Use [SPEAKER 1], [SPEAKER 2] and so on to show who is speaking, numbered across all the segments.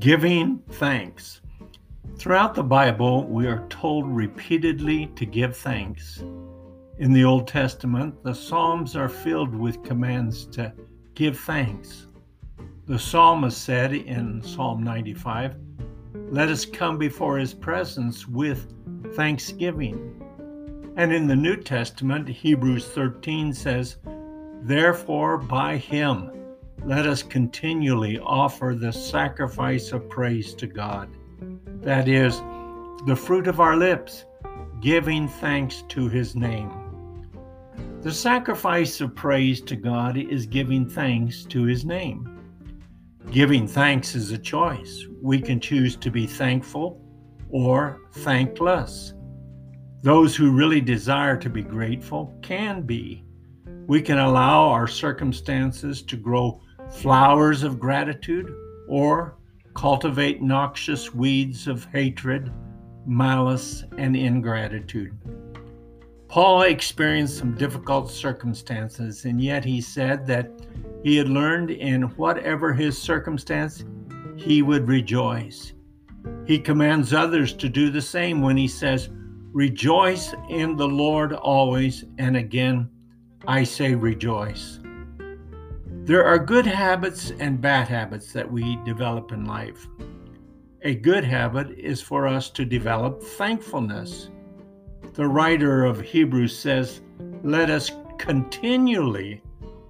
[SPEAKER 1] Giving thanks. Throughout the Bible, we are told repeatedly to give thanks. In the Old Testament, the Psalms are filled with commands to give thanks. The psalmist said in Psalm 95, Let us come before his presence with thanksgiving. And in the New Testament, Hebrews 13 says, Therefore, by him, let us continually offer the sacrifice of praise to God. That is, the fruit of our lips, giving thanks to his name. The sacrifice of praise to God is giving thanks to his name. Giving thanks is a choice. We can choose to be thankful or thankless. Those who really desire to be grateful can be. We can allow our circumstances to grow flowers of gratitude or cultivate noxious weeds of hatred, malice, and ingratitude. Paul experienced some difficult circumstances, and yet he said that he had learned in whatever his circumstance, he would rejoice. He commands others to do the same when he says, Rejoice in the Lord always, and again, I say rejoice. There are good habits and bad habits that we develop in life. A good habit is for us to develop thankfulness. The writer of Hebrews says, Let us continually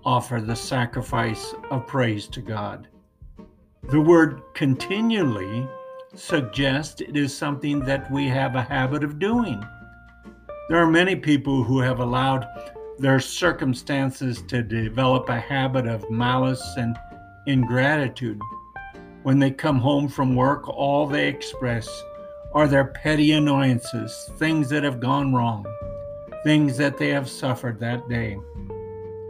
[SPEAKER 1] offer the sacrifice of praise to God. The word continually suggests it is something that we have a habit of doing. There are many people who have allowed their circumstances to develop a habit of malice and ingratitude. When they come home from work, all they express are their petty annoyances, things that have gone wrong, things that they have suffered that day.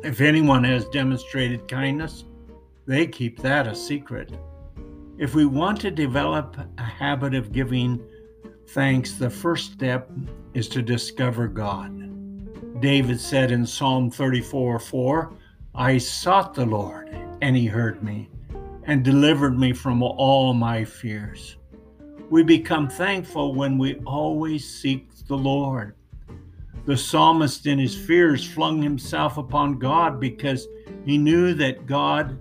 [SPEAKER 1] If anyone has demonstrated kindness, they keep that a secret. If we want to develop a habit of giving thanks, the first step is to discover God. David said in Psalm 34 4, I sought the Lord, and he heard me, and delivered me from all my fears. We become thankful when we always seek the Lord. The psalmist, in his fears, flung himself upon God because he knew that God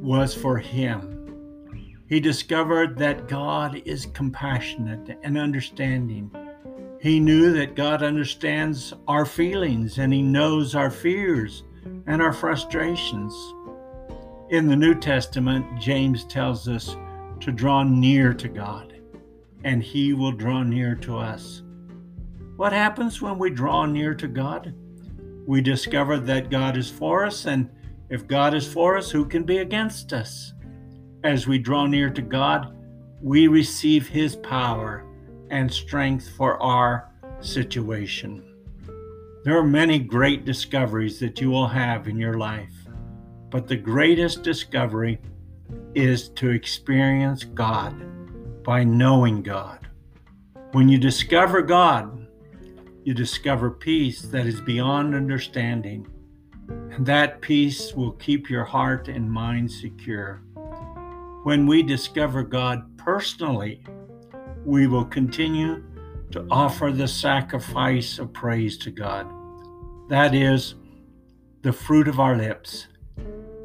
[SPEAKER 1] was for him. He discovered that God is compassionate and understanding he knew that God understands our feelings and He knows our fears and our frustrations. In the New Testament, James tells us to draw near to God, and He will draw near to us. What happens when we draw near to God? We discover that God is for us, and if God is for us, who can be against us? As we draw near to God, we receive His power and strength for our situation. There are many great discoveries that you will have in your life, but the greatest discovery is to experience God by knowing God. When you discover God, you discover peace that is beyond understanding, and that peace will keep your heart and mind secure. When we discover God personally, we will continue to offer the sacrifice of praise to God. That is the fruit of our lips,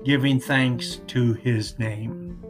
[SPEAKER 1] giving thanks to his name.